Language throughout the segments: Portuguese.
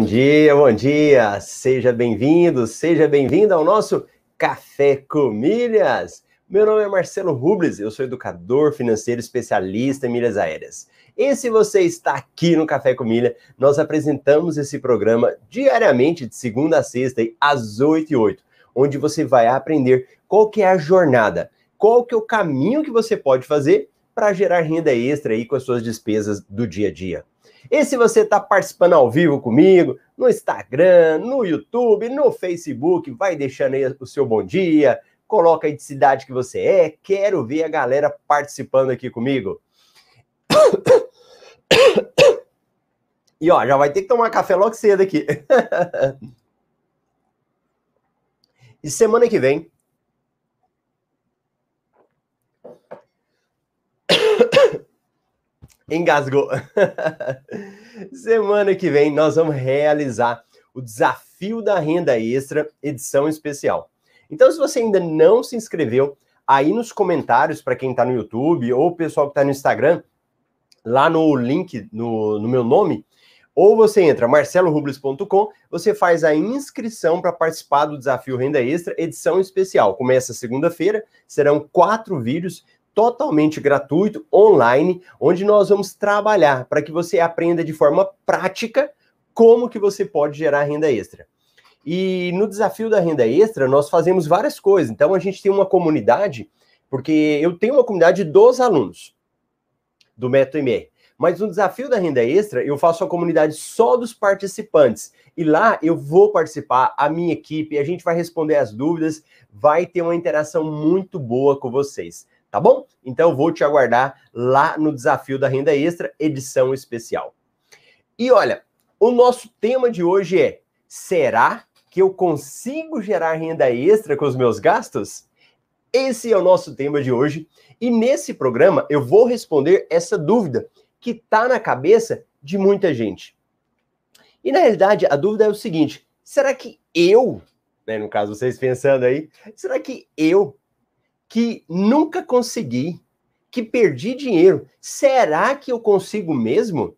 Bom dia, bom dia. Seja bem-vindo, seja bem-vinda ao nosso Café com Milhas. Meu nome é Marcelo Rubles, eu sou educador financeiro especialista em milhas aéreas. E se você está aqui no Café com Milha, nós apresentamos esse programa diariamente, de segunda a sexta, às 8 e 8, onde você vai aprender qual que é a jornada, qual que é o caminho que você pode fazer para gerar renda extra aí com as suas despesas do dia a dia. E se você está participando ao vivo comigo, no Instagram, no YouTube, no Facebook, vai deixando aí o seu bom dia, coloca aí de cidade que você é, quero ver a galera participando aqui comigo. E ó, já vai ter que tomar café logo cedo aqui. e semana que vem. Engasgou. semana que vem nós vamos realizar o desafio da renda extra, edição especial. Então, se você ainda não se inscreveu, aí nos comentários, para quem está no YouTube ou o pessoal que está no Instagram, lá no link no, no meu nome, ou você entra marcelorubles.com, você faz a inscrição para participar do desafio Renda Extra, edição especial. Começa segunda-feira, serão quatro vídeos totalmente gratuito, online, onde nós vamos trabalhar para que você aprenda de forma prática como que você pode gerar renda extra. E no desafio da renda extra, nós fazemos várias coisas. Então, a gente tem uma comunidade, porque eu tenho uma comunidade dos alunos do Método MR. Mas no desafio da renda extra, eu faço a comunidade só dos participantes. E lá eu vou participar, a minha equipe, a gente vai responder as dúvidas, vai ter uma interação muito boa com vocês, tá bom? Então vou te aguardar lá no desafio da renda extra, edição especial. E olha, o nosso tema de hoje é: será que eu consigo gerar renda extra com os meus gastos? Esse é o nosso tema de hoje. E nesse programa eu vou responder essa dúvida que está na cabeça de muita gente. E na realidade a dúvida é o seguinte: será que eu, né, no caso vocês pensando aí, será que eu, que nunca consegui, que perdi dinheiro, será que eu consigo mesmo?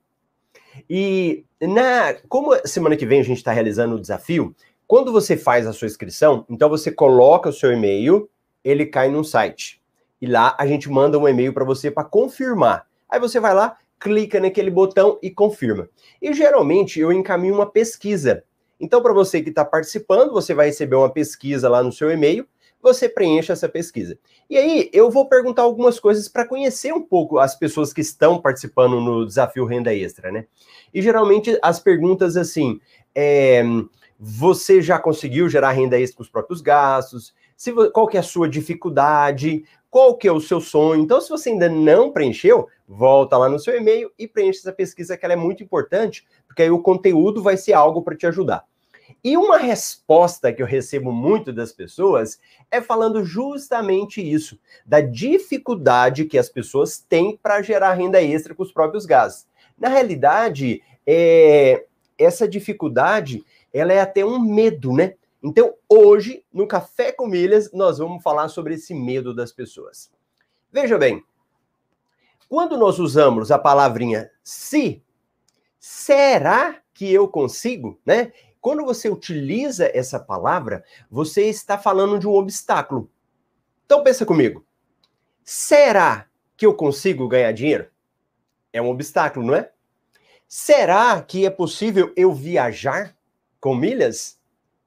E na como semana que vem a gente está realizando o desafio, quando você faz a sua inscrição, então você coloca o seu e-mail, ele cai num site. E lá a gente manda um e-mail para você para confirmar. Aí você vai lá, clica naquele botão e confirma. E geralmente eu encaminho uma pesquisa. Então, para você que está participando, você vai receber uma pesquisa lá no seu e-mail, você preenche essa pesquisa. E aí eu vou perguntar algumas coisas para conhecer um pouco as pessoas que estão participando no desafio Renda Extra, né? E geralmente as perguntas assim. É, você já conseguiu gerar renda extra com os próprios gastos? Se, qual que é a sua dificuldade? Qual que é o seu sonho? Então, se você ainda não preencheu, volta lá no seu e-mail e preenche essa pesquisa que ela é muito importante, porque aí o conteúdo vai ser algo para te ajudar. E uma resposta que eu recebo muito das pessoas é falando justamente isso, da dificuldade que as pessoas têm para gerar renda extra com os próprios gastos. Na realidade, é, essa dificuldade ela é até um medo, né? Então, hoje, no Café com Milhas, nós vamos falar sobre esse medo das pessoas. Veja bem, quando nós usamos a palavrinha se, será que eu consigo, né? Quando você utiliza essa palavra, você está falando de um obstáculo. Então pensa comigo. Será que eu consigo ganhar dinheiro? É um obstáculo, não é? Será que é possível eu viajar? com milhas?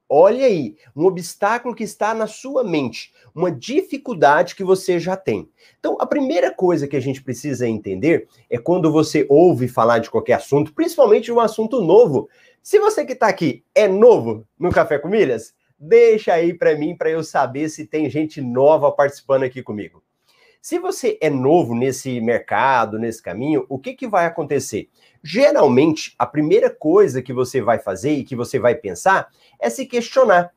Olha aí, um obstáculo que está na sua mente, uma dificuldade que você já tem. Então, a primeira coisa que a gente precisa entender é quando você ouve falar de qualquer assunto, principalmente de um assunto novo. Se você que está aqui é novo no Café com Milhas, deixa aí para mim para eu saber se tem gente nova participando aqui comigo. Se você é novo nesse mercado, nesse caminho, o que, que vai acontecer? Geralmente, a primeira coisa que você vai fazer e que você vai pensar é se questionar.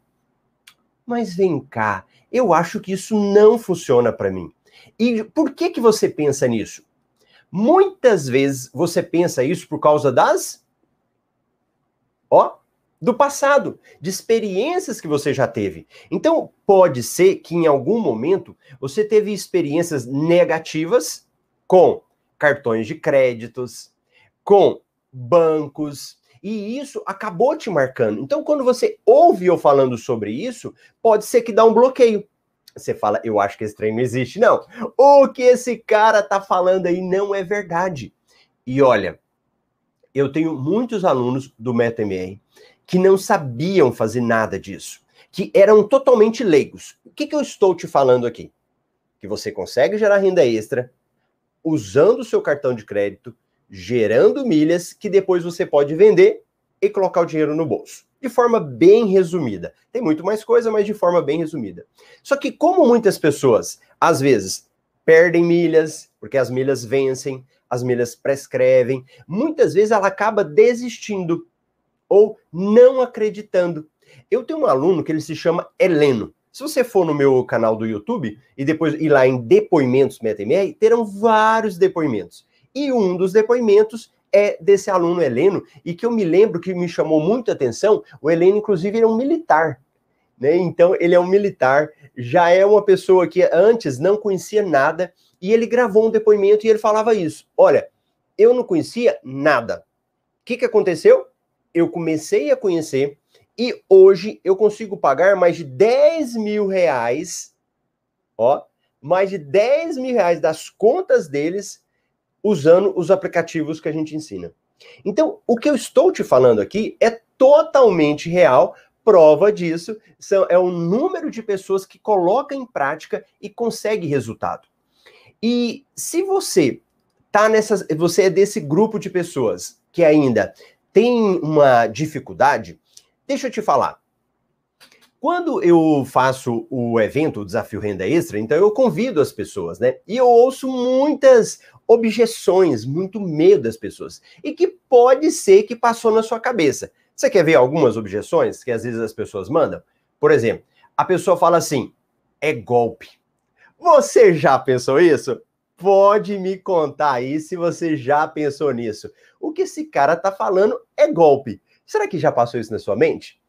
Mas vem cá, eu acho que isso não funciona para mim. E por que que você pensa nisso? Muitas vezes você pensa isso por causa das ó, do passado, de experiências que você já teve. Então, pode ser que em algum momento você teve experiências negativas com cartões de créditos, com bancos. E isso acabou te marcando. Então, quando você ouve eu falando sobre isso, pode ser que dá um bloqueio. Você fala, eu acho que esse trem não existe. Não. O que esse cara tá falando aí não é verdade. E olha, eu tenho muitos alunos do MetaMA que não sabiam fazer nada disso, que eram totalmente leigos. O que, que eu estou te falando aqui? Que você consegue gerar renda extra usando o seu cartão de crédito, gerando milhas que depois você pode vender e colocar o dinheiro no bolso. De forma bem resumida. Tem muito mais coisa, mas de forma bem resumida. Só que, como muitas pessoas, às vezes, perdem milhas, porque as milhas vencem, as milhas prescrevem, muitas vezes ela acaba desistindo ou não acreditando. Eu tenho um aluno que ele se chama Heleno. Se você for no meu canal do YouTube e depois ir lá em depoimentos MetaMR, terão vários depoimentos. E um dos depoimentos é desse aluno Heleno, e que eu me lembro que me chamou muita atenção, o Heleno, inclusive, era um militar. Né? Então, ele é um militar, já é uma pessoa que antes não conhecia nada, e ele gravou um depoimento e ele falava isso. Olha, eu não conhecia nada. O que, que aconteceu? Eu comecei a conhecer, e hoje eu consigo pagar mais de 10 mil reais, ó, mais de 10 mil reais das contas deles usando os aplicativos que a gente ensina. Então, o que eu estou te falando aqui é totalmente real, prova disso são, é o número de pessoas que coloca em prática e consegue resultado. E se você tá nessas, você é desse grupo de pessoas que ainda tem uma dificuldade, deixa eu te falar. Quando eu faço o evento, o Desafio Renda Extra, então eu convido as pessoas, né? E eu ouço muitas objeções, muito medo das pessoas. E que pode ser que passou na sua cabeça. Você quer ver algumas objeções que às vezes as pessoas mandam? Por exemplo, a pessoa fala assim: é golpe. Você já pensou isso? Pode me contar aí se você já pensou nisso. O que esse cara tá falando é golpe. Será que já passou isso na sua mente?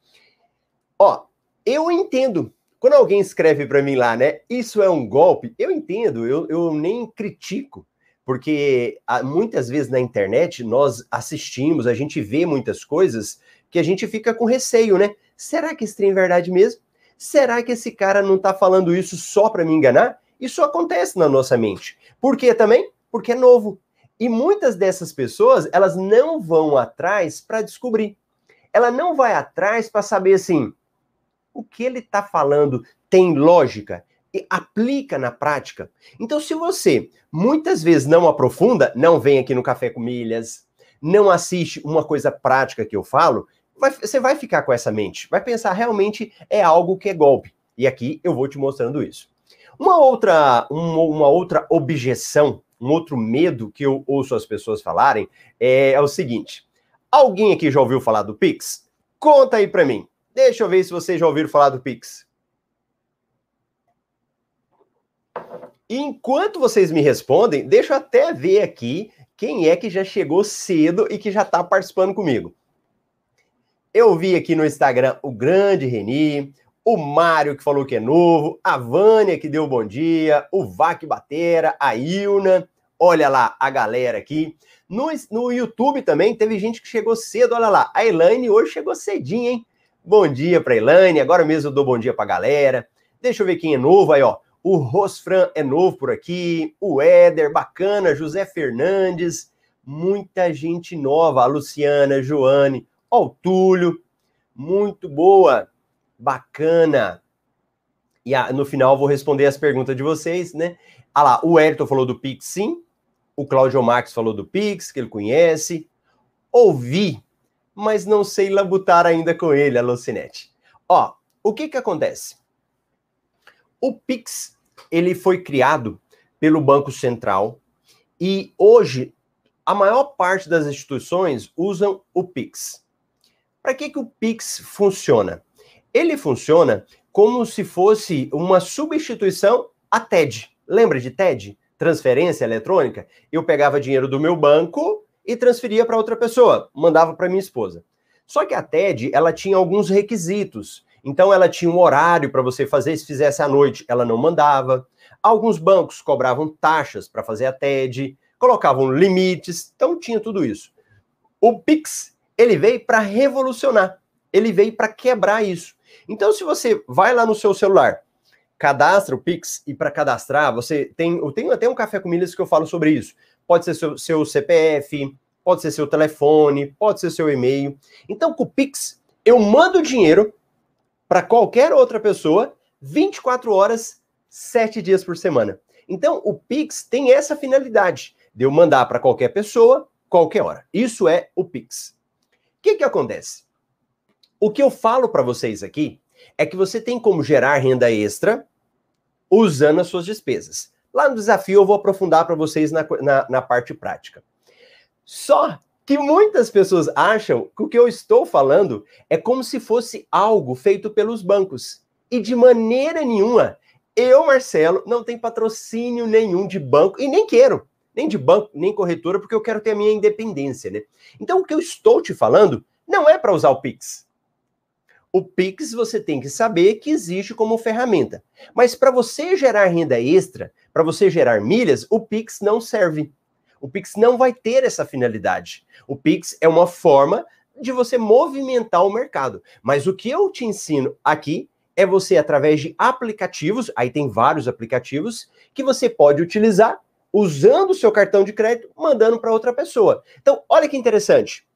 Ó, eu entendo. Quando alguém escreve para mim lá, né? Isso é um golpe, eu entendo, eu, eu nem critico, porque muitas vezes na internet nós assistimos, a gente vê muitas coisas que a gente fica com receio, né? Será que isso tem verdade mesmo? Será que esse cara não tá falando isso só para me enganar? Isso acontece na nossa mente. Por quê também? Porque é novo. E muitas dessas pessoas, elas não vão atrás para descobrir. Ela não vai atrás para saber assim, o que ele está falando tem lógica? E aplica na prática. Então, se você muitas vezes não aprofunda, não vem aqui no Café com Milhas, não assiste uma coisa prática que eu falo, vai, você vai ficar com essa mente. Vai pensar realmente é algo que é golpe. E aqui eu vou te mostrando isso. Uma outra, uma, uma outra objeção, um outro medo que eu ouço as pessoas falarem é, é o seguinte: alguém aqui já ouviu falar do Pix? Conta aí para mim. Deixa eu ver se vocês já ouviram falar do Pix. Enquanto vocês me respondem, deixa eu até ver aqui quem é que já chegou cedo e que já está participando comigo. Eu vi aqui no Instagram o grande Reni, o Mário que falou que é novo, a Vânia que deu bom dia, o Vac Batera, a Ilna, olha lá a galera aqui. No, no YouTube também teve gente que chegou cedo, olha lá. A Elaine hoje chegou cedinho, hein? Bom dia para Elaine, agora mesmo eu dou bom dia para a galera. Deixa eu ver quem é novo aí, ó. O Rosfran é novo por aqui, o Éder, bacana, José Fernandes, muita gente nova, a Luciana, a Joane, ó, o Túlio, muito boa, bacana. E no final vou responder as perguntas de vocês, né? Ah lá, o Ayrton falou do Pix, sim. O Cláudio Max falou do Pix, que ele conhece. Ouvi mas não sei labutar ainda com ele, a Lucinete. Ó, o que que acontece? O Pix, ele foi criado pelo Banco Central e hoje a maior parte das instituições usam o Pix. Para que que o Pix funciona? Ele funciona como se fosse uma substituição à TED. Lembra de TED? Transferência eletrônica? Eu pegava dinheiro do meu banco e transferia para outra pessoa, mandava para minha esposa. Só que a TED, ela tinha alguns requisitos. Então ela tinha um horário para você fazer, se fizesse à noite, ela não mandava. Alguns bancos cobravam taxas para fazer a TED, colocavam limites, então tinha tudo isso. O Pix, ele veio para revolucionar. Ele veio para quebrar isso. Então, se você vai lá no seu celular, cadastra o Pix, e para cadastrar, você tem. Eu tenho até um café com milhas que eu falo sobre isso. Pode ser seu, seu CPF, pode ser seu telefone, pode ser seu e-mail. Então, com o Pix, eu mando dinheiro para qualquer outra pessoa 24 horas, 7 dias por semana. Então, o Pix tem essa finalidade de eu mandar para qualquer pessoa, qualquer hora. Isso é o Pix. O que, que acontece? O que eu falo para vocês aqui é que você tem como gerar renda extra usando as suas despesas. Lá no desafio eu vou aprofundar para vocês na, na, na parte prática. Só que muitas pessoas acham que o que eu estou falando é como se fosse algo feito pelos bancos. E de maneira nenhuma, eu, Marcelo, não tenho patrocínio nenhum de banco e nem quero, nem de banco, nem corretora, porque eu quero ter a minha independência, né? Então, o que eu estou te falando não é para usar o Pix. O Pix você tem que saber que existe como ferramenta. Mas para você gerar renda extra, para você gerar milhas, o Pix não serve. O Pix não vai ter essa finalidade. O Pix é uma forma de você movimentar o mercado. Mas o que eu te ensino aqui é você, através de aplicativos, aí tem vários aplicativos, que você pode utilizar usando o seu cartão de crédito, mandando para outra pessoa. Então, olha que interessante.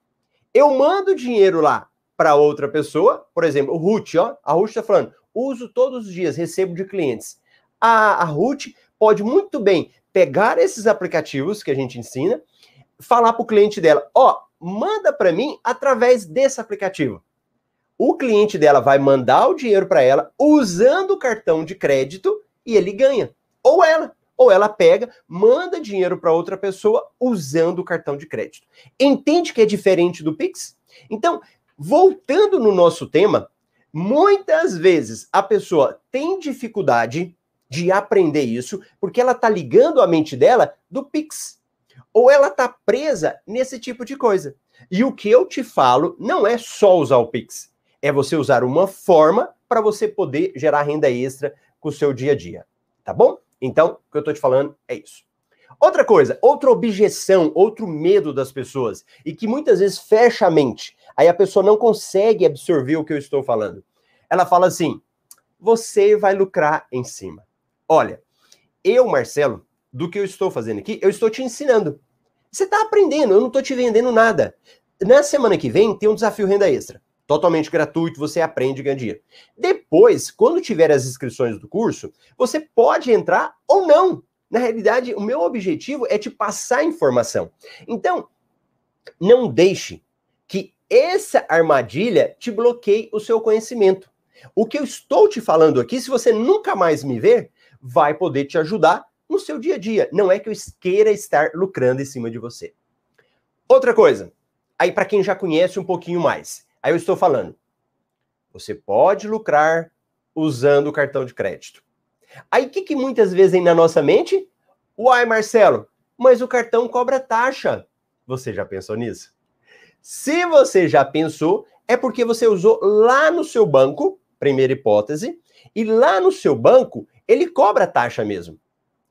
Eu mando dinheiro lá para outra pessoa, por exemplo, o Ruth, ó, a Ruth está falando, uso todos os dias, recebo de clientes. A, a Ruth pode muito bem pegar esses aplicativos que a gente ensina, falar para o cliente dela: ó, manda para mim através desse aplicativo. O cliente dela vai mandar o dinheiro para ela usando o cartão de crédito e ele ganha. Ou ela, ou ela pega, manda dinheiro para outra pessoa usando o cartão de crédito. Entende que é diferente do Pix? Então, voltando no nosso tema, muitas vezes a pessoa tem dificuldade de aprender isso, porque ela tá ligando a mente dela do Pix. Ou ela tá presa nesse tipo de coisa. E o que eu te falo não é só usar o Pix, é você usar uma forma para você poder gerar renda extra com o seu dia a dia. Tá bom? Então, o que eu tô te falando é isso. Outra coisa, outra objeção, outro medo das pessoas, e que muitas vezes fecha a mente. Aí a pessoa não consegue absorver o que eu estou falando. Ela fala assim: você vai lucrar em cima. Olha, eu, Marcelo, do que eu estou fazendo aqui, eu estou te ensinando. Você está aprendendo, eu não estou te vendendo nada. Na semana que vem tem um desafio renda extra. Totalmente gratuito, você aprende e ganha dinheiro. Depois, quando tiver as inscrições do curso, você pode entrar ou não. Na realidade, o meu objetivo é te passar informação. Então, não deixe que essa armadilha te bloqueie o seu conhecimento. O que eu estou te falando aqui, se você nunca mais me ver, vai poder te ajudar no seu dia a dia. Não é que eu queira estar lucrando em cima de você. Outra coisa, aí para quem já conhece um pouquinho mais, aí eu estou falando, você pode lucrar usando o cartão de crédito. Aí o que, que muitas vezes vem na nossa mente? Uai, Marcelo, mas o cartão cobra taxa. Você já pensou nisso? Se você já pensou, é porque você usou lá no seu banco, primeira hipótese, e lá no seu banco ele cobra taxa mesmo.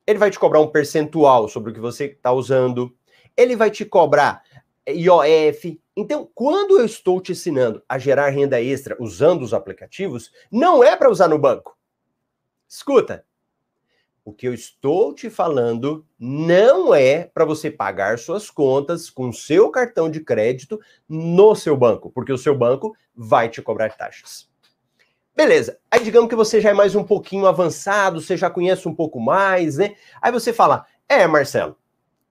Ele vai te cobrar um percentual sobre o que você está usando, ele vai te cobrar IOF. Então, quando eu estou te ensinando a gerar renda extra usando os aplicativos, não é para usar no banco. Escuta, o que eu estou te falando não é para você pagar suas contas com seu cartão de crédito no seu banco, porque o seu banco vai te cobrar taxas. Beleza. Aí digamos que você já é mais um pouquinho avançado, você já conhece um pouco mais, né? Aí você fala: "É, Marcelo,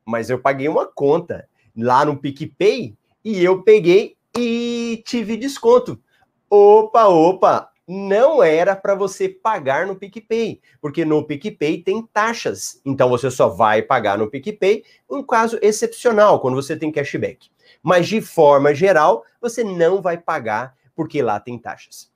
mas eu paguei uma conta lá no PicPay e eu peguei e tive desconto". Opa, opa, não era para você pagar no PicPay, porque no PicPay tem taxas. Então você só vai pagar no PicPay um caso excepcional, quando você tem cashback. Mas de forma geral, você não vai pagar porque lá tem taxas.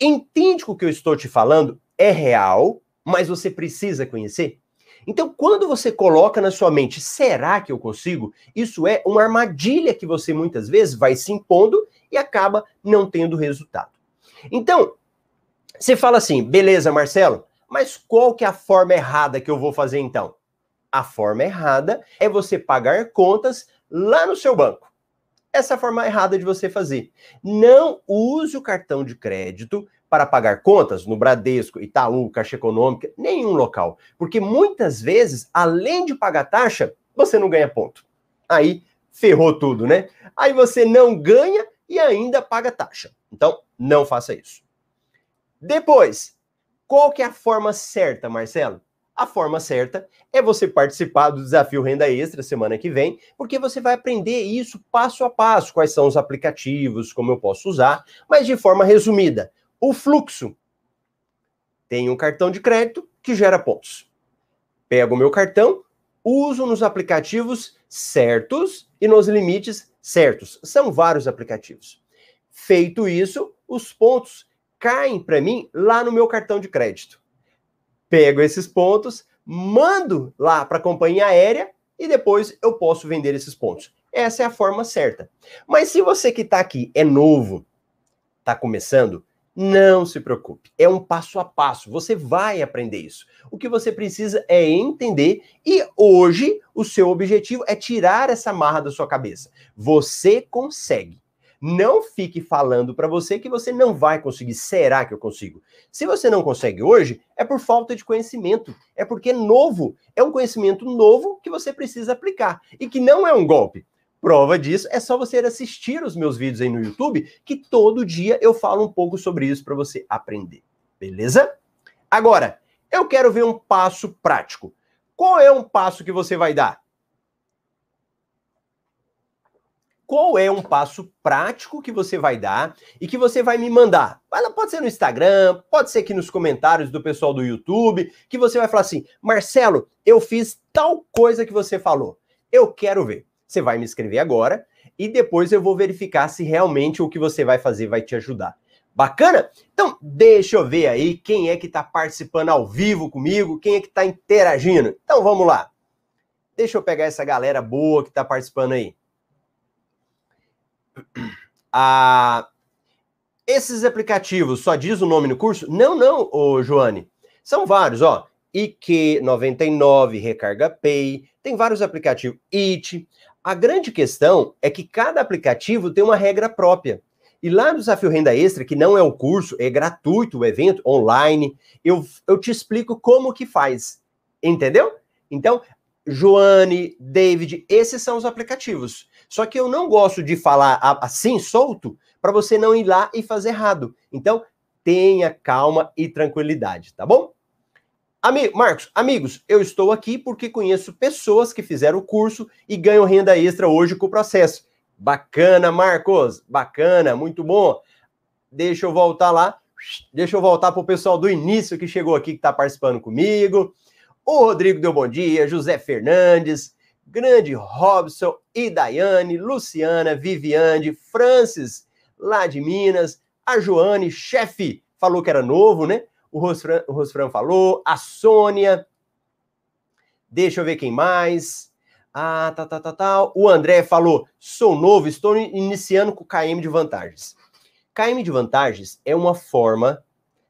Entende o que eu estou te falando é real, mas você precisa conhecer? Então, quando você coloca na sua mente, será que eu consigo? Isso é uma armadilha que você muitas vezes vai se impondo e acaba não tendo resultado. Então, você fala assim, beleza, Marcelo, mas qual que é a forma errada que eu vou fazer então? A forma errada é você pagar contas lá no seu banco. Essa é a forma errada de você fazer. Não use o cartão de crédito para pagar contas no Bradesco, Itaú, Caixa Econômica, nenhum local. Porque muitas vezes, além de pagar taxa, você não ganha ponto. Aí ferrou tudo, né? Aí você não ganha e ainda paga taxa. Então, não faça isso. Depois, qual que é a forma certa, Marcelo? A forma certa é você participar do desafio Renda Extra semana que vem, porque você vai aprender isso passo a passo, quais são os aplicativos, como eu posso usar, mas de forma resumida. O fluxo tem um cartão de crédito que gera pontos. Pego o meu cartão, uso nos aplicativos certos e nos limites certos. São vários aplicativos. Feito isso, os pontos caem para mim lá no meu cartão de crédito pego esses pontos, mando lá para a companhia aérea e depois eu posso vender esses pontos. Essa é a forma certa. Mas se você que está aqui é novo, está começando, não se preocupe. É um passo a passo. Você vai aprender isso. O que você precisa é entender e hoje o seu objetivo é tirar essa marra da sua cabeça. Você consegue. Não fique falando para você que você não vai conseguir. Será que eu consigo? Se você não consegue hoje, é por falta de conhecimento. É porque é novo. É um conhecimento novo que você precisa aplicar. E que não é um golpe. Prova disso é só você assistir os meus vídeos aí no YouTube, que todo dia eu falo um pouco sobre isso para você aprender. Beleza? Agora, eu quero ver um passo prático. Qual é um passo que você vai dar? Qual é um passo prático que você vai dar e que você vai me mandar. Pode ser no Instagram, pode ser aqui nos comentários do pessoal do YouTube, que você vai falar assim: Marcelo, eu fiz tal coisa que você falou. Eu quero ver. Você vai me escrever agora e depois eu vou verificar se realmente o que você vai fazer vai te ajudar. Bacana? Então, deixa eu ver aí quem é que está participando ao vivo comigo, quem é que está interagindo. Então, vamos lá. Deixa eu pegar essa galera boa que está participando aí. Ah, esses aplicativos só diz o nome no curso? Não, não, ô Joane. São vários, ó. IQ99, Recarga Pay, tem vários aplicativos. IT. A grande questão é que cada aplicativo tem uma regra própria. E lá no Desafio Renda Extra, que não é o curso, é gratuito o evento, online, eu, eu te explico como que faz. Entendeu? Então, Joane, David, esses são os aplicativos. Só que eu não gosto de falar assim, solto, para você não ir lá e fazer errado. Então, tenha calma e tranquilidade, tá bom? Ami Marcos, amigos, eu estou aqui porque conheço pessoas que fizeram o curso e ganham renda extra hoje com o processo. Bacana, Marcos, bacana, muito bom. Deixa eu voltar lá, deixa eu voltar para o pessoal do início que chegou aqui, que está participando comigo. O Rodrigo deu bom dia, José Fernandes, grande Robson e Daiane, Luciana, Viviane, Francis, lá de Minas, a Joane, chefe, falou que era novo, né? O Rosfran, o Rosfran falou, a Sônia, deixa eu ver quem mais. Ah, tá, tá, tá, tá. O André falou: sou novo, estou iniciando com KM de vantagens. KM de vantagens é uma forma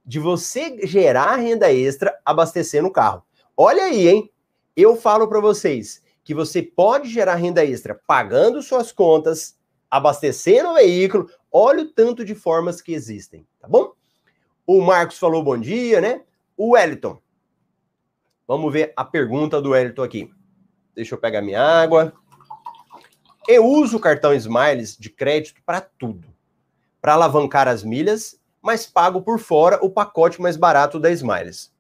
de você gerar renda extra abastecendo o carro. Olha aí, hein? Eu falo para vocês, que você pode gerar renda extra pagando suas contas, abastecendo o veículo. Olha o tanto de formas que existem, tá bom? O Marcos falou bom dia, né? O Wellington. Vamos ver a pergunta do Wellington aqui. Deixa eu pegar minha água. Eu uso o cartão Smiles de crédito para tudo. Para alavancar as milhas, mas pago por fora o pacote mais barato da Smiles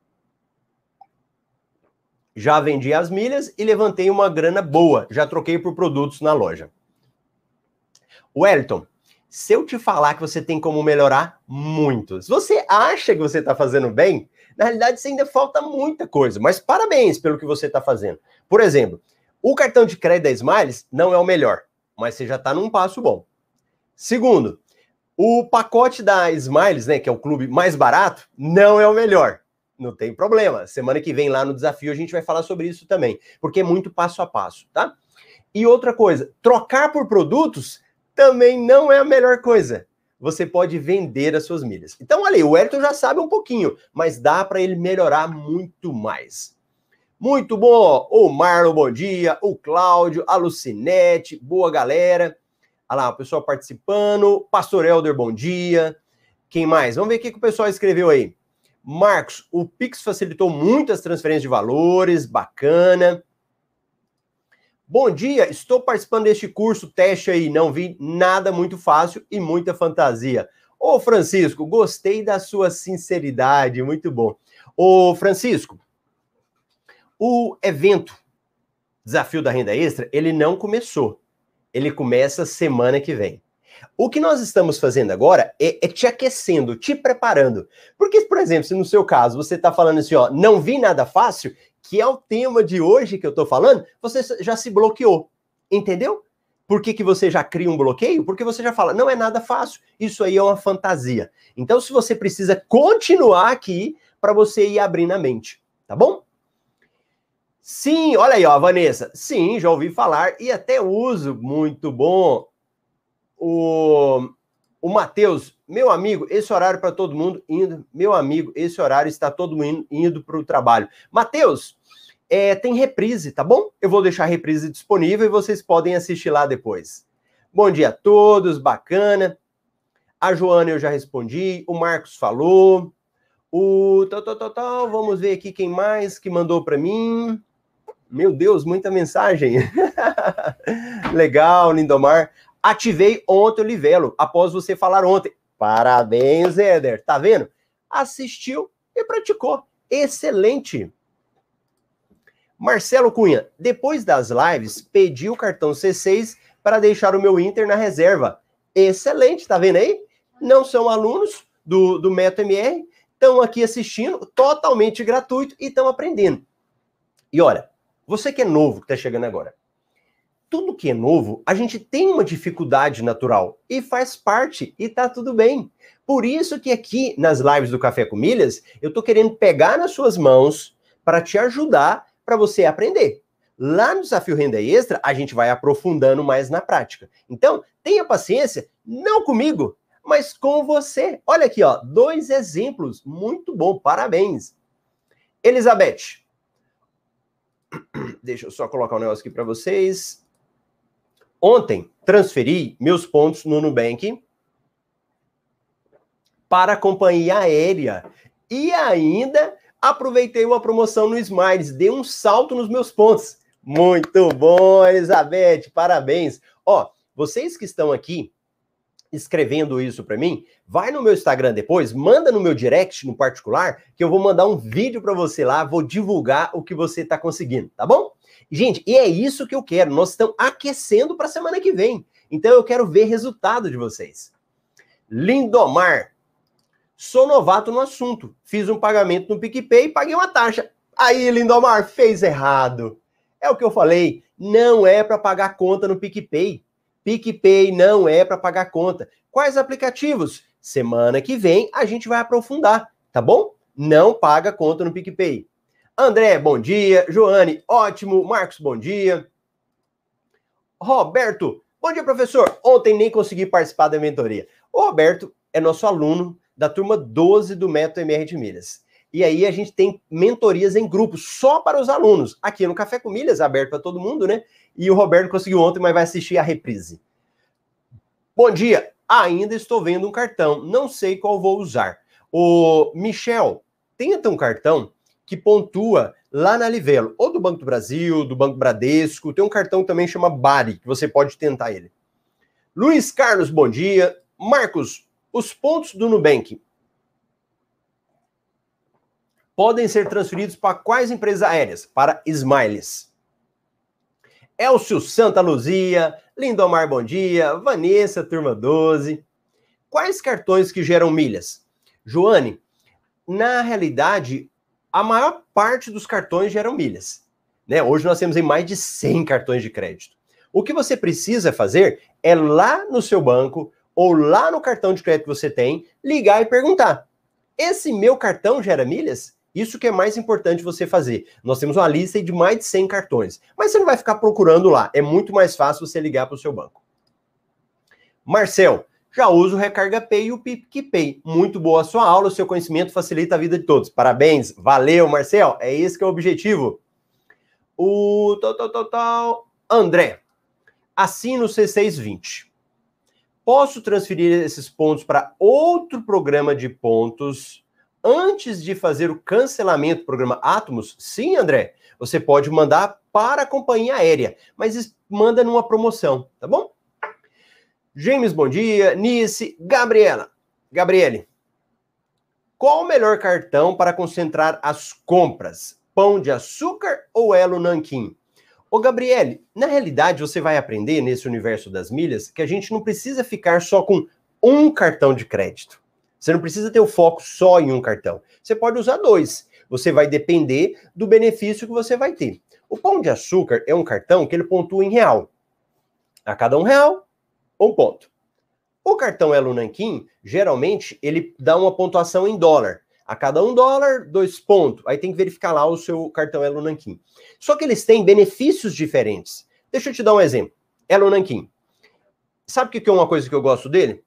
já vendi as milhas e levantei uma grana boa. Já troquei por produtos na loja. Wellington, se eu te falar que você tem como melhorar muito, se você acha que você está fazendo bem, na realidade você ainda falta muita coisa, mas parabéns pelo que você está fazendo. Por exemplo, o cartão de crédito da Smiles não é o melhor, mas você já está num passo bom. Segundo, o pacote da Smiles, né, que é o clube mais barato, não é o melhor. Não tem problema. Semana que vem lá no desafio a gente vai falar sobre isso também, porque é muito passo a passo, tá? E outra coisa, trocar por produtos também não é a melhor coisa. Você pode vender as suas milhas. Então, olha aí, o Elton já sabe um pouquinho, mas dá para ele melhorar muito mais. Muito bom! O Marlon, bom dia. O Cláudio, a Lucinete, boa galera. Olha lá, o pessoal participando. Pastor Helder, bom dia. Quem mais? Vamos ver o que, que o pessoal escreveu aí. Marcos, o Pix facilitou muito as transferências de valores, bacana. Bom dia, estou participando deste curso teste aí, não vi nada muito fácil e muita fantasia. Ô Francisco, gostei da sua sinceridade, muito bom. Ô Francisco, o evento Desafio da Renda Extra, ele não começou. Ele começa semana que vem. O que nós estamos fazendo agora é, é, te aquecendo, te preparando. Porque, por exemplo, se no seu caso você está falando assim, ó, não vi nada fácil, que é o tema de hoje que eu estou falando, você já se bloqueou. Entendeu? Por que, que você já cria um bloqueio? Porque você já fala, não é nada fácil, isso aí é uma fantasia. Então, se você precisa continuar aqui para você ir abrindo a mente, tá bom? Sim, olha aí, ó, Vanessa. Sim, já ouvi falar e até uso. Muito bom. O, o Matheus, meu amigo, esse horário para todo mundo indo. Meu amigo, esse horário está todo mundo indo para o trabalho. Matheus, é, tem reprise, tá bom? Eu vou deixar a reprise disponível e vocês podem assistir lá depois. Bom dia a todos, bacana. A Joana eu já respondi, o Marcos falou. O tal, tal, tal, tal. Vamos ver aqui quem mais que mandou para mim. Meu Deus, muita mensagem. Legal, Lindomar. Ativei ontem o Livelo, após você falar ontem. Parabéns, Éder. Tá vendo? Assistiu e praticou. Excelente. Marcelo Cunha, depois das lives, pedi o cartão C6 para deixar o meu Inter na reserva. Excelente, tá vendo aí? Não são alunos do, do Meto MR, estão aqui assistindo, totalmente gratuito e estão aprendendo. E olha, você que é novo, que está chegando agora. Tudo que é novo, a gente tem uma dificuldade natural e faz parte e tá tudo bem. Por isso que aqui nas lives do Café com Milhas, eu tô querendo pegar nas suas mãos para te ajudar para você aprender. Lá no Desafio Renda Extra, a gente vai aprofundando mais na prática. Então, tenha paciência, não comigo, mas com você. Olha aqui, ó, dois exemplos muito bom, parabéns. Elizabeth, Deixa eu só colocar um negócio aqui para vocês. Ontem, transferi meus pontos no Nubank para a companhia aérea. E ainda aproveitei uma promoção no Smiles. Dei um salto nos meus pontos. Muito bom, Elizabeth. Parabéns. Ó, vocês que estão aqui escrevendo isso para mim, vai no meu Instagram depois, manda no meu direct no particular, que eu vou mandar um vídeo para você lá, vou divulgar o que você está conseguindo, tá bom? Gente, e é isso que eu quero. Nós estamos aquecendo para a semana que vem. Então eu quero ver resultado de vocês. Lindomar. Sou novato no assunto. Fiz um pagamento no PicPay e paguei uma taxa. Aí, Lindomar, fez errado. É o que eu falei. Não é para pagar conta no PicPay. PicPay não é para pagar conta. Quais aplicativos? Semana que vem a gente vai aprofundar, tá bom? Não paga conta no PicPay. André, bom dia. Joane, ótimo. Marcos, bom dia. Roberto, bom dia, professor. Ontem nem consegui participar da mentoria. O Roberto é nosso aluno da turma 12 do Método MR de Milhas. E aí a gente tem mentorias em grupo só para os alunos. Aqui no Café com Milhas, aberto para todo mundo, né? E o Roberto conseguiu ontem, mas vai assistir a reprise. Bom dia. Ainda estou vendo um cartão. Não sei qual vou usar. O Michel, tenta um cartão que pontua lá na Livelo, ou do Banco do Brasil, do Banco Bradesco. Tem um cartão também chama Bari, que você pode tentar ele. Luiz Carlos, bom dia. Marcos, os pontos do Nubank podem ser transferidos para quais empresas aéreas? Para Smiles. Elcio Santa Luzia, Lindomar Bom Dia, Vanessa Turma 12. Quais cartões que geram milhas? Joane, na realidade, a maior parte dos cartões geram milhas. Né? Hoje nós temos em mais de 100 cartões de crédito. O que você precisa fazer é lá no seu banco ou lá no cartão de crédito que você tem, ligar e perguntar: esse meu cartão gera milhas? Isso que é mais importante você fazer. Nós temos uma lista de mais de 100 cartões, mas você não vai ficar procurando lá. É muito mais fácil você ligar para o seu banco. Marcel, já uso o Recarga Pay e o PicPay. Muito boa a sua aula, o seu conhecimento facilita a vida de todos. Parabéns, valeu, Marcel. É esse que é o objetivo. O tal, tal, tal, tal. André, assina o C620. Posso transferir esses pontos para outro programa de pontos antes de fazer o cancelamento do programa Atomos? Sim, André. Você pode mandar para a companhia aérea, mas manda numa promoção, tá bom? James, bom dia. Nice, Gabriela. Gabriele, qual o melhor cartão para concentrar as compras? Pão de açúcar ou Elo Nanquim? Ô, Gabriele, na realidade você vai aprender nesse universo das milhas que a gente não precisa ficar só com um cartão de crédito. Você não precisa ter o foco só em um cartão. Você pode usar dois. Você vai depender do benefício que você vai ter. O Pão de Açúcar é um cartão que ele pontua em real. A cada um real, um ponto. O cartão Elo Nanquim, geralmente, ele dá uma pontuação em dólar. A cada um dólar, dois pontos. Aí tem que verificar lá o seu cartão Elo Nanquim. Só que eles têm benefícios diferentes. Deixa eu te dar um exemplo. Elo Nanquim. Sabe o que é uma coisa que eu gosto dele?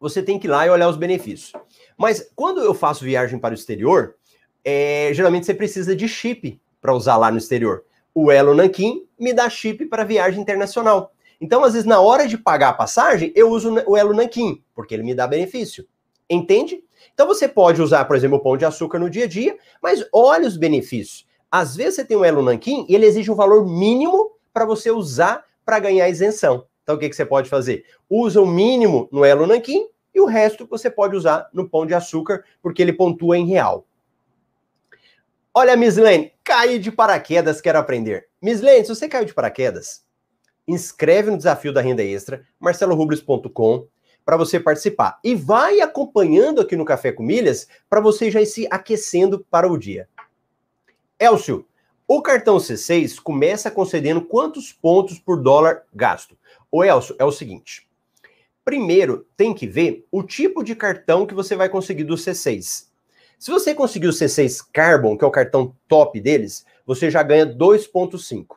Você tem que ir lá e olhar os benefícios. Mas quando eu faço viagem para o exterior, é, geralmente você precisa de chip para usar lá no exterior. O Elo Nanquim me dá chip para viagem internacional. Então, às vezes, na hora de pagar a passagem, eu uso o Elo Nanquim, porque ele me dá benefício. Entende? Então você pode usar, por exemplo, o pão de açúcar no dia a dia, mas olha os benefícios. Às vezes você tem um Elo Nanquim e ele exige um valor mínimo para você usar para ganhar isenção. Então o que, que você pode fazer? Usa o mínimo no Elo Nanquim e o resto você pode usar no pão de açúcar, porque ele pontua em real. Olha, Miss Lane, caí de paraquedas, quero aprender. Miss Lane, se você caiu de paraquedas, inscreve no desafio da renda extra, marcelorubles.com, para você participar. E vai acompanhando aqui no Café com Milhas para você já ir se aquecendo para o dia. Elcio, o cartão C6 começa concedendo quantos pontos por dólar gasto? O Elcio, é o seguinte. Primeiro, tem que ver o tipo de cartão que você vai conseguir do C6. Se você conseguir o C6 Carbon, que é o cartão top deles, você já ganha 2,5.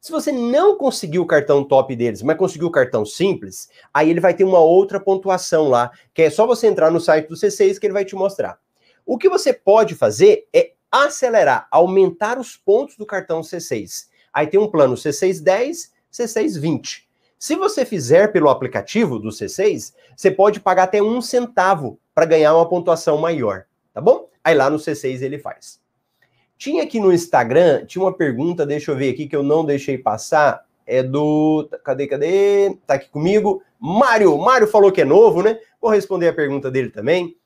Se você não conseguiu o cartão top deles, mas conseguiu o cartão simples, aí ele vai ter uma outra pontuação lá, que é só você entrar no site do C6 que ele vai te mostrar. O que você pode fazer é acelerar, aumentar os pontos do cartão C6. Aí tem um plano C610, C620. Se você fizer pelo aplicativo do C6, você pode pagar até um centavo para ganhar uma pontuação maior, tá bom? Aí lá no C6 ele faz. Tinha aqui no Instagram, tinha uma pergunta, deixa eu ver aqui, que eu não deixei passar. É do. Cadê, cadê? Tá aqui comigo. Mário. Mário falou que é novo, né? Vou responder a pergunta dele também.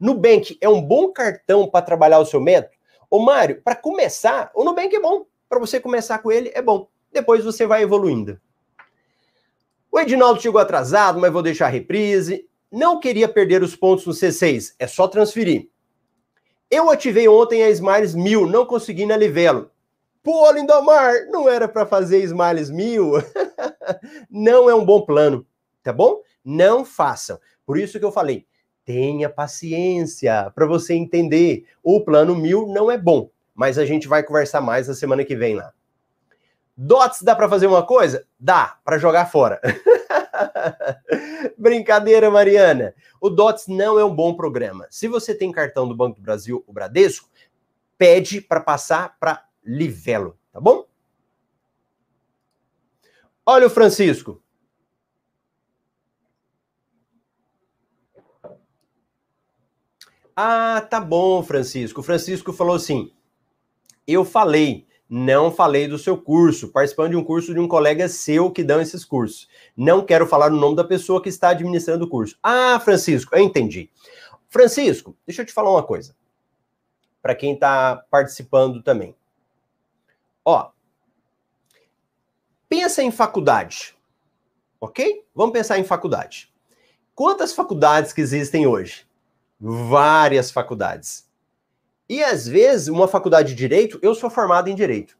Nubank é um bom cartão para trabalhar o seu método? Ô, Mário, para começar, o Nubank é bom. Para você começar com ele, é bom. Depois você vai evoluindo. O Edinaldo chegou atrasado, mas vou deixar a reprise. Não queria perder os pontos no C6, é só transferir. Eu ativei ontem a Smiles 1000, não consegui na Livelo. Pô, Lindomar, não era para fazer Smiles 1000? não é um bom plano, tá bom? Não façam. Por isso que eu falei, tenha paciência para você entender. O plano 1000 não é bom, mas a gente vai conversar mais na semana que vem lá. Dots dá para fazer uma coisa? Dá, para jogar fora. Brincadeira, Mariana. O DOTS não é um bom programa. Se você tem cartão do Banco do Brasil, o Bradesco, pede para passar para Livelo, tá bom? Olha o Francisco. Ah, tá bom, Francisco. O Francisco falou assim: eu falei não falei do seu curso, participando de um curso de um colega seu que dão esses cursos. Não quero falar o nome da pessoa que está administrando o curso. Ah, Francisco, eu entendi. Francisco, deixa eu te falar uma coisa. Para quem está participando também. Ó, pensa em faculdade, ok? Vamos pensar em faculdade. Quantas faculdades que existem hoje? Várias faculdades. E às vezes, uma faculdade de direito, eu sou formado em direito.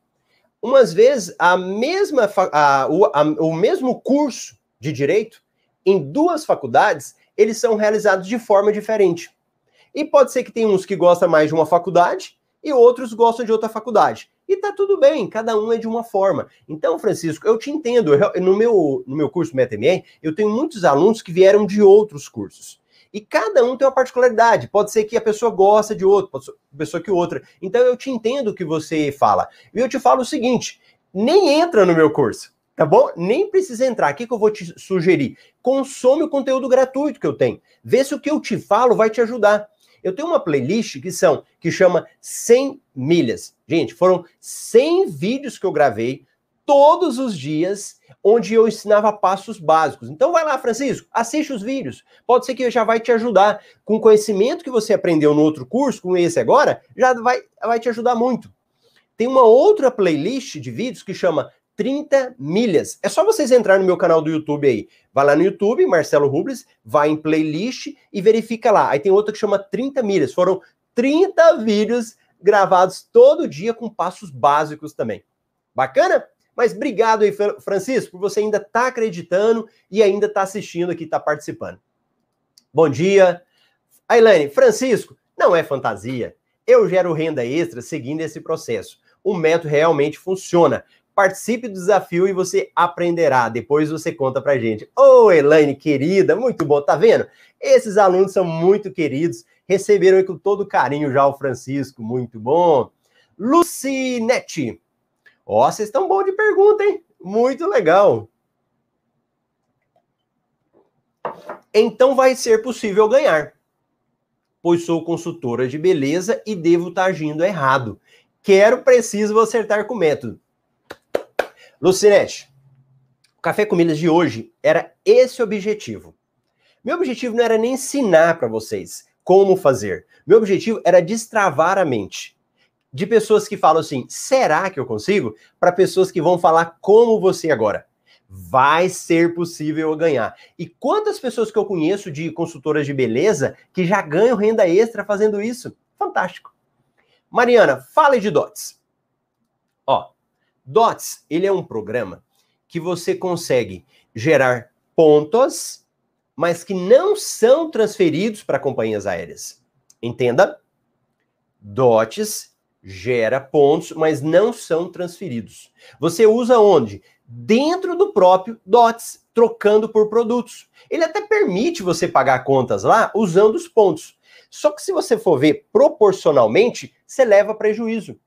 Umas vezes, a mesma, a, o, a, o mesmo curso de direito, em duas faculdades, eles são realizados de forma diferente. E pode ser que tem uns que gostam mais de uma faculdade e outros gostam de outra faculdade. E tá tudo bem, cada um é de uma forma. Então, Francisco, eu te entendo. Eu, no, meu, no meu curso MetaMA, eu tenho muitos alunos que vieram de outros cursos. E cada um tem uma particularidade. Pode ser que a pessoa gosta de outro, pode ser pessoa que outra. Então eu te entendo o que você fala. E eu te falo o seguinte: nem entra no meu curso. Tá bom? Nem precisa entrar. O que, que eu vou te sugerir? Consome o conteúdo gratuito que eu tenho. Vê se o que eu te falo vai te ajudar. Eu tenho uma playlist que são que chama 100 milhas. Gente, foram 100 vídeos que eu gravei todos os dias, onde eu ensinava passos básicos. Então vai lá, Francisco, assiste os vídeos. Pode ser que já vai te ajudar com o conhecimento que você aprendeu no outro curso, com esse agora, já vai, vai te ajudar muito. Tem uma outra playlist de vídeos que chama 30 milhas. É só vocês entrarem no meu canal do YouTube aí. Vai lá no YouTube, Marcelo Rubles, vai em playlist e verifica lá. Aí tem outra que chama 30 milhas. Foram 30 vídeos gravados todo dia com passos básicos também. Bacana? Mas obrigado aí, Francisco, por você ainda estar tá acreditando e ainda estar tá assistindo aqui, estar tá participando. Bom dia. Ailane, Francisco, não é fantasia. Eu gero renda extra seguindo esse processo. O método realmente funciona. Participe do desafio e você aprenderá. Depois você conta pra gente. Ô, oh, Elaine, querida, muito bom. Tá vendo? Esses alunos são muito queridos. Receberam com todo carinho já o Francisco. Muito bom. Lucinete. Ó, vocês estão bom de pergunta, hein? Muito legal. Então vai ser possível ganhar, pois sou consultora de beleza e devo estar tá agindo errado. Quero, preciso acertar com o método. Lucinete, o Café com Milhas de hoje era esse objetivo. Meu objetivo não era nem ensinar para vocês como fazer. Meu objetivo era destravar a mente. De pessoas que falam assim, será que eu consigo? Para pessoas que vão falar como você agora. Vai ser possível eu ganhar. E quantas pessoas que eu conheço de consultoras de beleza que já ganham renda extra fazendo isso? Fantástico. Mariana, fale de DOTS. Ó, DOTS, ele é um programa que você consegue gerar pontos, mas que não são transferidos para companhias aéreas. Entenda? DOTS gera pontos, mas não são transferidos. Você usa onde? Dentro do próprio DOTS, trocando por produtos. Ele até permite você pagar contas lá usando os pontos. Só que se você for ver proporcionalmente, você leva prejuízo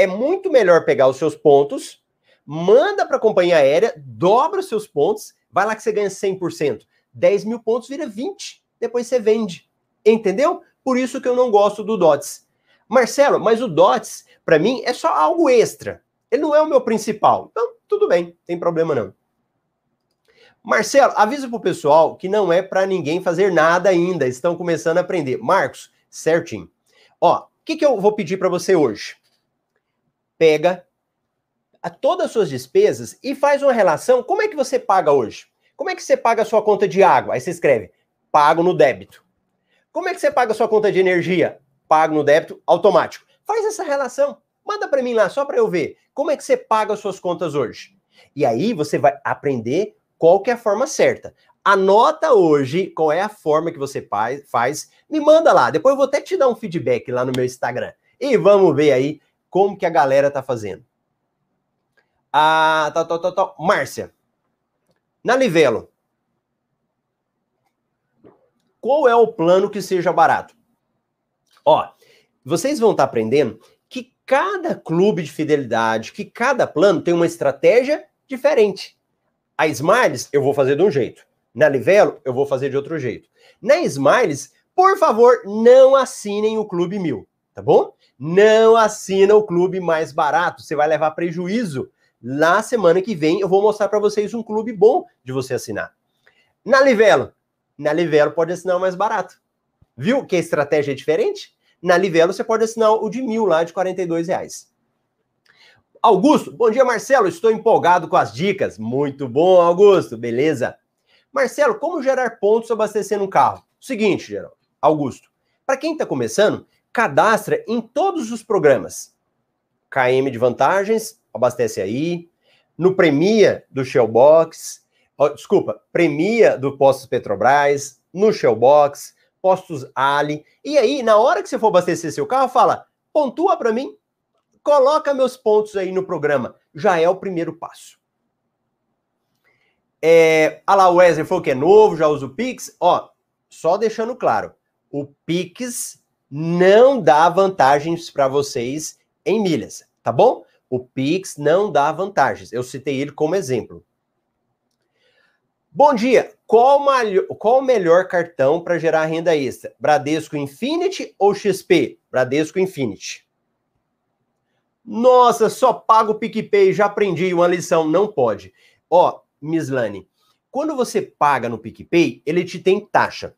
é muito melhor pegar os seus pontos, manda para a companhia aérea, dobra os seus pontos, vai lá que você ganha 100%. 10 mil pontos vira 20, depois você vende. Entendeu? Por isso que eu não gosto do DOTS. Marcelo, mas o DOTS, para mim, é só algo extra. Ele não é o meu principal. Então, tudo bem, tem problema não. Marcelo, avisa pro pessoal que não é para ninguém fazer nada ainda. Estão começando a aprender. Marcos, certinho. Ó, o que, que eu vou pedir para você hoje? pega a todas as suas despesas e faz uma relação. Como é que você paga hoje? Como é que você paga a sua conta de água? Aí você escreve: pago no débito. Como é que você paga a sua conta de energia? Pago no débito automático. Faz essa relação. Manda para mim lá só para eu ver. Como é que você paga as suas contas hoje? E aí você vai aprender qual que é a forma certa. Anota hoje qual é a forma que você faz. Me manda lá. Depois eu vou até te dar um feedback lá no meu Instagram. E vamos ver aí como que a galera tá fazendo. Ah, tá, tá, tá, tá. Márcia. Na Livelo. Qual é o plano que seja barato? Ó, vocês vão estar tá aprendendo que cada clube de fidelidade, que cada plano tem uma estratégia diferente. A Smiles eu vou fazer de um jeito. Na Livelo eu vou fazer de outro jeito. Na Smiles, por favor, não assinem o Clube Mil, tá bom? não assina o clube mais barato, você vai levar prejuízo. Na semana que vem eu vou mostrar para vocês um clube bom de você assinar. Na Livelo, na Livelo pode assinar o mais barato. Viu que a estratégia é diferente? Na Livelo você pode assinar o de mil lá de 42 reais. Augusto, bom dia Marcelo, estou empolgado com as dicas. Muito bom, Augusto, beleza? Marcelo, como gerar pontos abastecendo um carro? Seguinte, Geraldo, Augusto, para quem está começando, cadastra em todos os programas. KM de vantagens, abastece aí. No Premia do Shellbox, desculpa, Premia do Postos Petrobras, no Shellbox, Postos Ali. E aí, na hora que você for abastecer seu carro, fala: pontua para mim, coloca meus pontos aí no programa. Já é o primeiro passo. É, a lá, o Wesley falou que é novo, já usa o Pix. Ó, só deixando claro, o Pix não dá vantagens para vocês em milhas, tá bom? O Pix não dá vantagens. Eu citei ele como exemplo. Bom dia. Qual, qual o melhor cartão para gerar renda extra? Bradesco Infinity ou XP? Bradesco Infinity. Nossa, só pago o PicPay, já aprendi uma lição. Não pode. Ó, Mislane, quando você paga no PicPay, ele te tem taxa.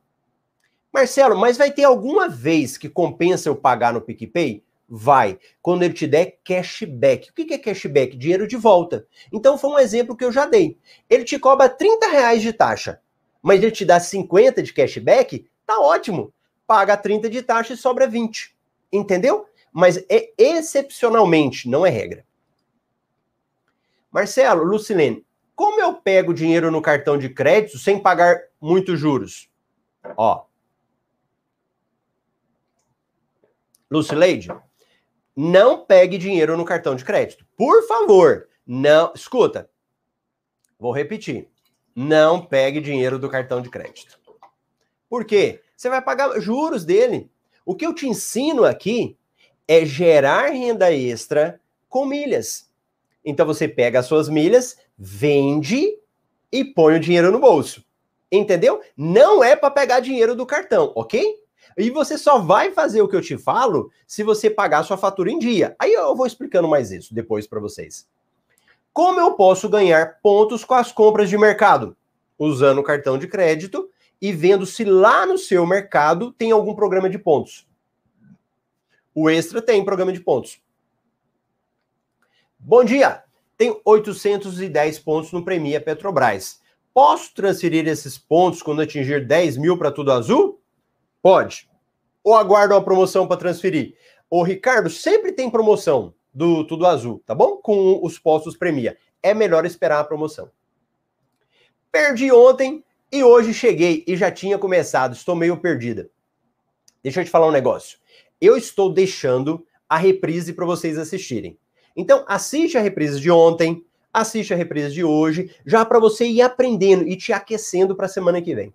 Marcelo, mas vai ter alguma vez que compensa eu pagar no PicPay? Vai. Quando ele te der cashback. O que é cashback? Dinheiro de volta. Então foi um exemplo que eu já dei. Ele te cobra 30 reais de taxa, mas ele te dá 50 de cashback, tá ótimo. Paga 30 de taxa e sobra 20. Entendeu? Mas é excepcionalmente, não é regra. Marcelo, Lucilene, como eu pego dinheiro no cartão de crédito sem pagar muitos juros? Ó. Lucileide, não pegue dinheiro no cartão de crédito. Por favor, não. Escuta, vou repetir. Não pegue dinheiro do cartão de crédito. Por quê? Você vai pagar juros dele. O que eu te ensino aqui é gerar renda extra com milhas. Então você pega as suas milhas, vende e põe o dinheiro no bolso. Entendeu? Não é para pegar dinheiro do cartão, ok? E você só vai fazer o que eu te falo se você pagar sua fatura em dia. Aí eu vou explicando mais isso depois para vocês. Como eu posso ganhar pontos com as compras de mercado? Usando o cartão de crédito e vendo se lá no seu mercado tem algum programa de pontos. O Extra tem programa de pontos. Bom dia! Tem 810 pontos no Premia Petrobras. Posso transferir esses pontos quando atingir 10 mil para tudo azul? Pode. Ou aguarda uma promoção para transferir? O Ricardo sempre tem promoção do Tudo Azul, tá bom? Com os postos Premia. É melhor esperar a promoção. Perdi ontem e hoje cheguei e já tinha começado. Estou meio perdida. Deixa eu te falar um negócio. Eu estou deixando a reprise para vocês assistirem. Então, assiste a reprise de ontem, assiste a reprise de hoje, já para você ir aprendendo e te aquecendo para a semana que vem.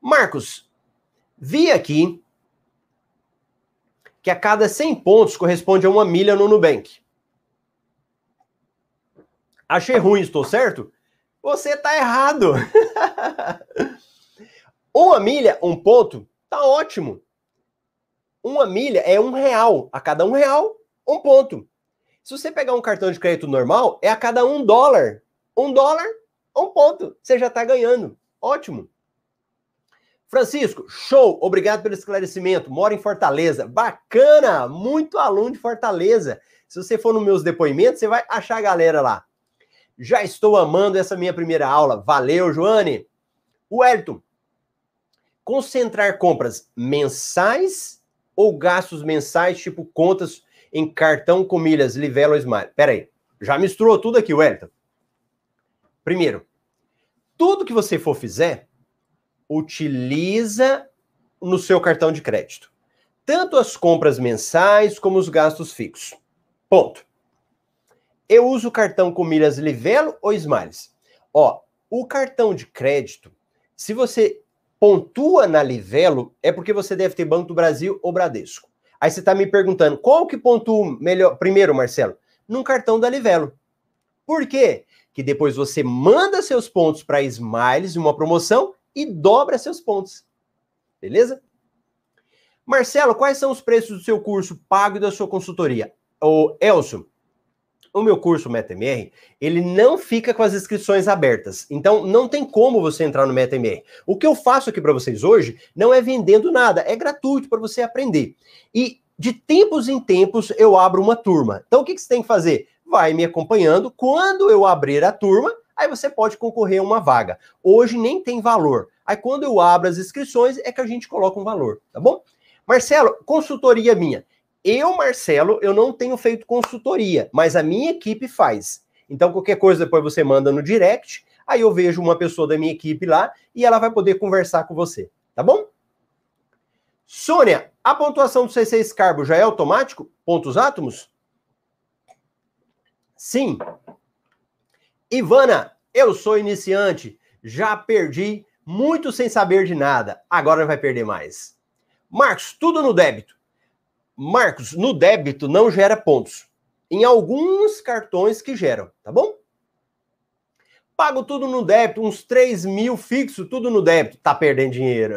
Marcos, Vi aqui que a cada 100 pontos corresponde a uma milha no Nubank. Achei ruim, estou certo? Você está errado. uma milha, um ponto, tá ótimo. Uma milha é um real. A cada um real, um ponto. Se você pegar um cartão de crédito normal, é a cada um dólar. Um dólar, um ponto. Você já está ganhando. Ótimo. Francisco, show! Obrigado pelo esclarecimento. Moro em Fortaleza. Bacana! Muito aluno de Fortaleza. Se você for nos meus depoimentos, você vai achar a galera lá. Já estou amando essa minha primeira aula. Valeu, Joane! Wellington, concentrar compras mensais ou gastos mensais, tipo contas em cartão com milhas, Livelo ou Smile? Pera aí, já misturou tudo aqui, Wellington. Primeiro, tudo que você for fizer, utiliza no seu cartão de crédito. Tanto as compras mensais como os gastos fixos. Ponto. Eu uso o cartão com milhas Livelo ou Smiles? Ó, o cartão de crédito, se você pontua na Livelo, é porque você deve ter Banco do Brasil ou Bradesco. Aí você está me perguntando, qual que pontua melhor primeiro, Marcelo? Num cartão da Livelo. Por quê? Que depois você manda seus pontos para Smiles uma promoção e dobra seus pontos. Beleza? Marcelo, quais são os preços do seu curso pago e da sua consultoria? O Elcio, o meu curso MetaMR, ele não fica com as inscrições abertas. Então, não tem como você entrar no MetaMR. O que eu faço aqui para vocês hoje não é vendendo nada, é gratuito para você aprender. E de tempos em tempos eu abro uma turma. Então, o que, que você tem que fazer? Vai me acompanhando. Quando eu abrir a turma, aí você pode concorrer a uma vaga. Hoje nem tem valor. Aí quando eu abro as inscrições é que a gente coloca um valor, tá bom? Marcelo, consultoria minha. Eu, Marcelo, eu não tenho feito consultoria, mas a minha equipe faz. Então qualquer coisa depois você manda no direct, aí eu vejo uma pessoa da minha equipe lá e ela vai poder conversar com você, tá bom? Sônia, a pontuação do C6 Carbo já é automático? Pontos átomos? Sim. Ivana, eu sou iniciante, já perdi muito sem saber de nada, agora vai perder mais. Marcos, tudo no débito. Marcos, no débito não gera pontos. em alguns cartões que geram, tá bom? Pago tudo no débito, uns 3 mil fixo, tudo no débito. Tá perdendo dinheiro.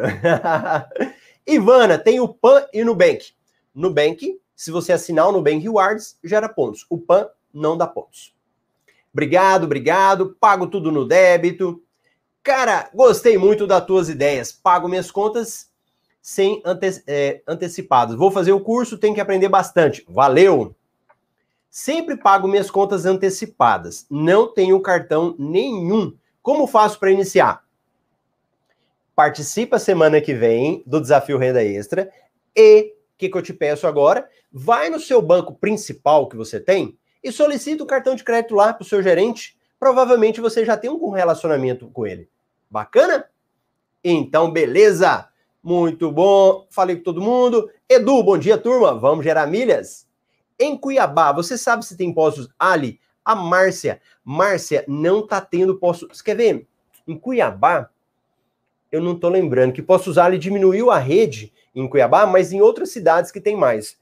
Ivana, tem o PAN e Nubank. Nubank, se você assinar o Nubank Rewards, gera pontos. O PAN não dá pontos. Obrigado, obrigado. Pago tudo no débito. Cara, gostei muito das tuas ideias. Pago minhas contas sem ante é, antecipados. Vou fazer o curso, tenho que aprender bastante. Valeu! Sempre pago minhas contas antecipadas. Não tenho cartão nenhum. Como faço para iniciar? Participa semana que vem do Desafio Renda Extra e o que, que eu te peço agora? Vai no seu banco principal que você tem e solicita o cartão de crédito lá para o seu gerente. Provavelmente você já tem um relacionamento com ele. Bacana? Então, beleza! Muito bom. Falei com todo mundo. Edu, bom dia, turma. Vamos gerar milhas? Em Cuiabá, você sabe se tem postos Ali? A Márcia. Márcia, não tá tendo postos. Quer ver? Em Cuiabá, eu não tô lembrando que Postos Ali diminuiu a rede em Cuiabá, mas em outras cidades que tem mais.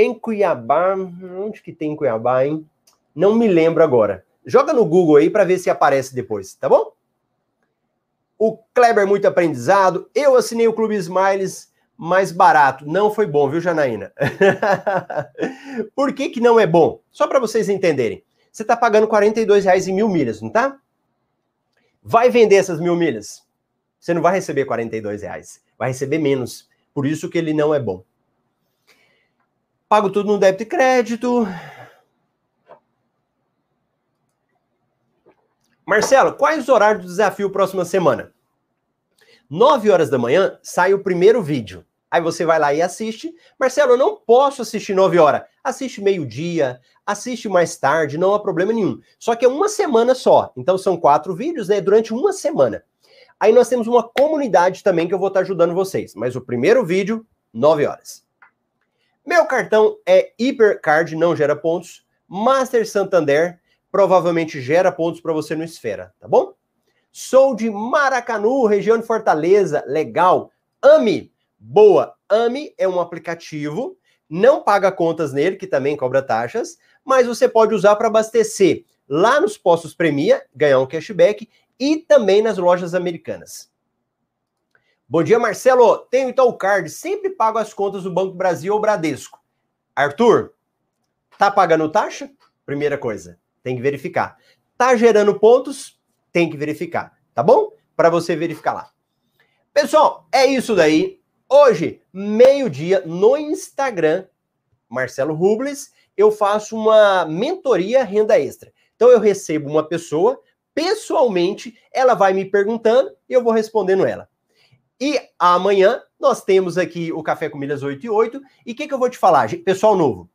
Em Cuiabá, onde que tem em Cuiabá, hein? Não me lembro agora. Joga no Google aí para ver se aparece depois, tá bom? O Kleber muito aprendizado. Eu assinei o Clube Smiles mais barato. Não foi bom, viu, Janaína? Por que, que não é bom? Só para vocês entenderem. Você está pagando 42 reais em mil milhas, não tá? Vai vender essas mil milhas. Você não vai receber 42 reais. Vai receber menos. Por isso que ele não é bom. Pago tudo no débito e crédito. Marcelo, quais os horários do desafio próxima semana? 9 horas da manhã sai o primeiro vídeo. Aí você vai lá e assiste. Marcelo, eu não posso assistir 9 horas. Assiste meio-dia, assiste mais tarde, não há problema nenhum. Só que é uma semana só. Então são quatro vídeos, né? Durante uma semana. Aí nós temos uma comunidade também que eu vou estar ajudando vocês. Mas o primeiro vídeo, 9 horas. Meu cartão é Hipercard, não gera pontos. Master Santander, provavelmente gera pontos para você no Esfera, tá bom? Sou de Maracanu, região de Fortaleza, legal. AMI, Boa, AMI é um aplicativo, não paga contas nele, que também cobra taxas, mas você pode usar para abastecer lá nos postos Premia, ganhar um cashback e também nas lojas americanas. Bom dia, Marcelo. Tenho então o card, sempre pago as contas do Banco Brasil ou Bradesco. Arthur, tá pagando taxa? Primeira coisa, tem que verificar. Tá gerando pontos? Tem que verificar, tá bom? Para você verificar lá. Pessoal, é isso daí. Hoje, meio-dia, no Instagram, Marcelo Rubles, eu faço uma mentoria renda extra. Então eu recebo uma pessoa, pessoalmente, ela vai me perguntando e eu vou respondendo ela. E amanhã nós temos aqui o Café com Milhas 8 e 8. E o que, que eu vou te falar, pessoal novo?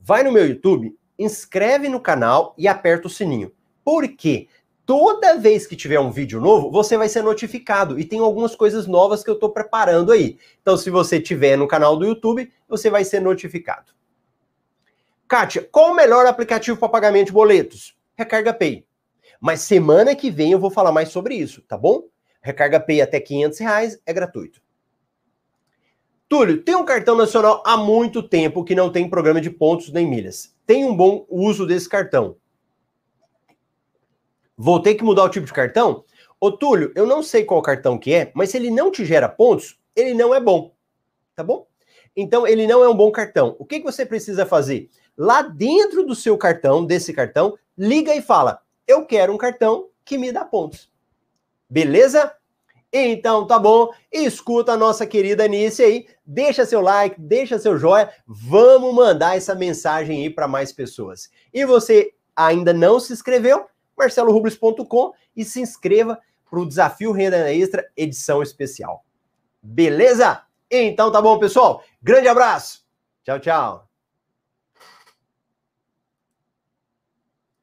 Vai no meu YouTube, inscreve no canal e aperta o sininho. Por quê? toda vez que tiver um vídeo novo, você vai ser notificado. E tem algumas coisas novas que eu estou preparando aí. Então, se você tiver no canal do YouTube, você vai ser notificado. Kátia, qual o melhor aplicativo para pagamento de boletos? Recarga Pay. Mas semana que vem eu vou falar mais sobre isso, tá bom? Recarga Pay até 500 reais é gratuito. Túlio, tem um cartão nacional há muito tempo que não tem programa de pontos nem milhas. Tem um bom uso desse cartão. Vou ter que mudar o tipo de cartão? Ô, Túlio, eu não sei qual cartão que é, mas se ele não te gera pontos, ele não é bom. Tá bom? Então, ele não é um bom cartão. O que, que você precisa fazer? Lá dentro do seu cartão, desse cartão, liga e fala: Eu quero um cartão que me dá pontos. Beleza? Então, tá bom. Escuta a nossa querida Anice aí. Deixa seu like, deixa seu joia. Vamos mandar essa mensagem aí para mais pessoas. E você ainda não se inscreveu? marcelorubles.com e se inscreva para o Desafio Renda Extra edição especial. Beleza? Então tá bom, pessoal. Grande abraço. Tchau, tchau.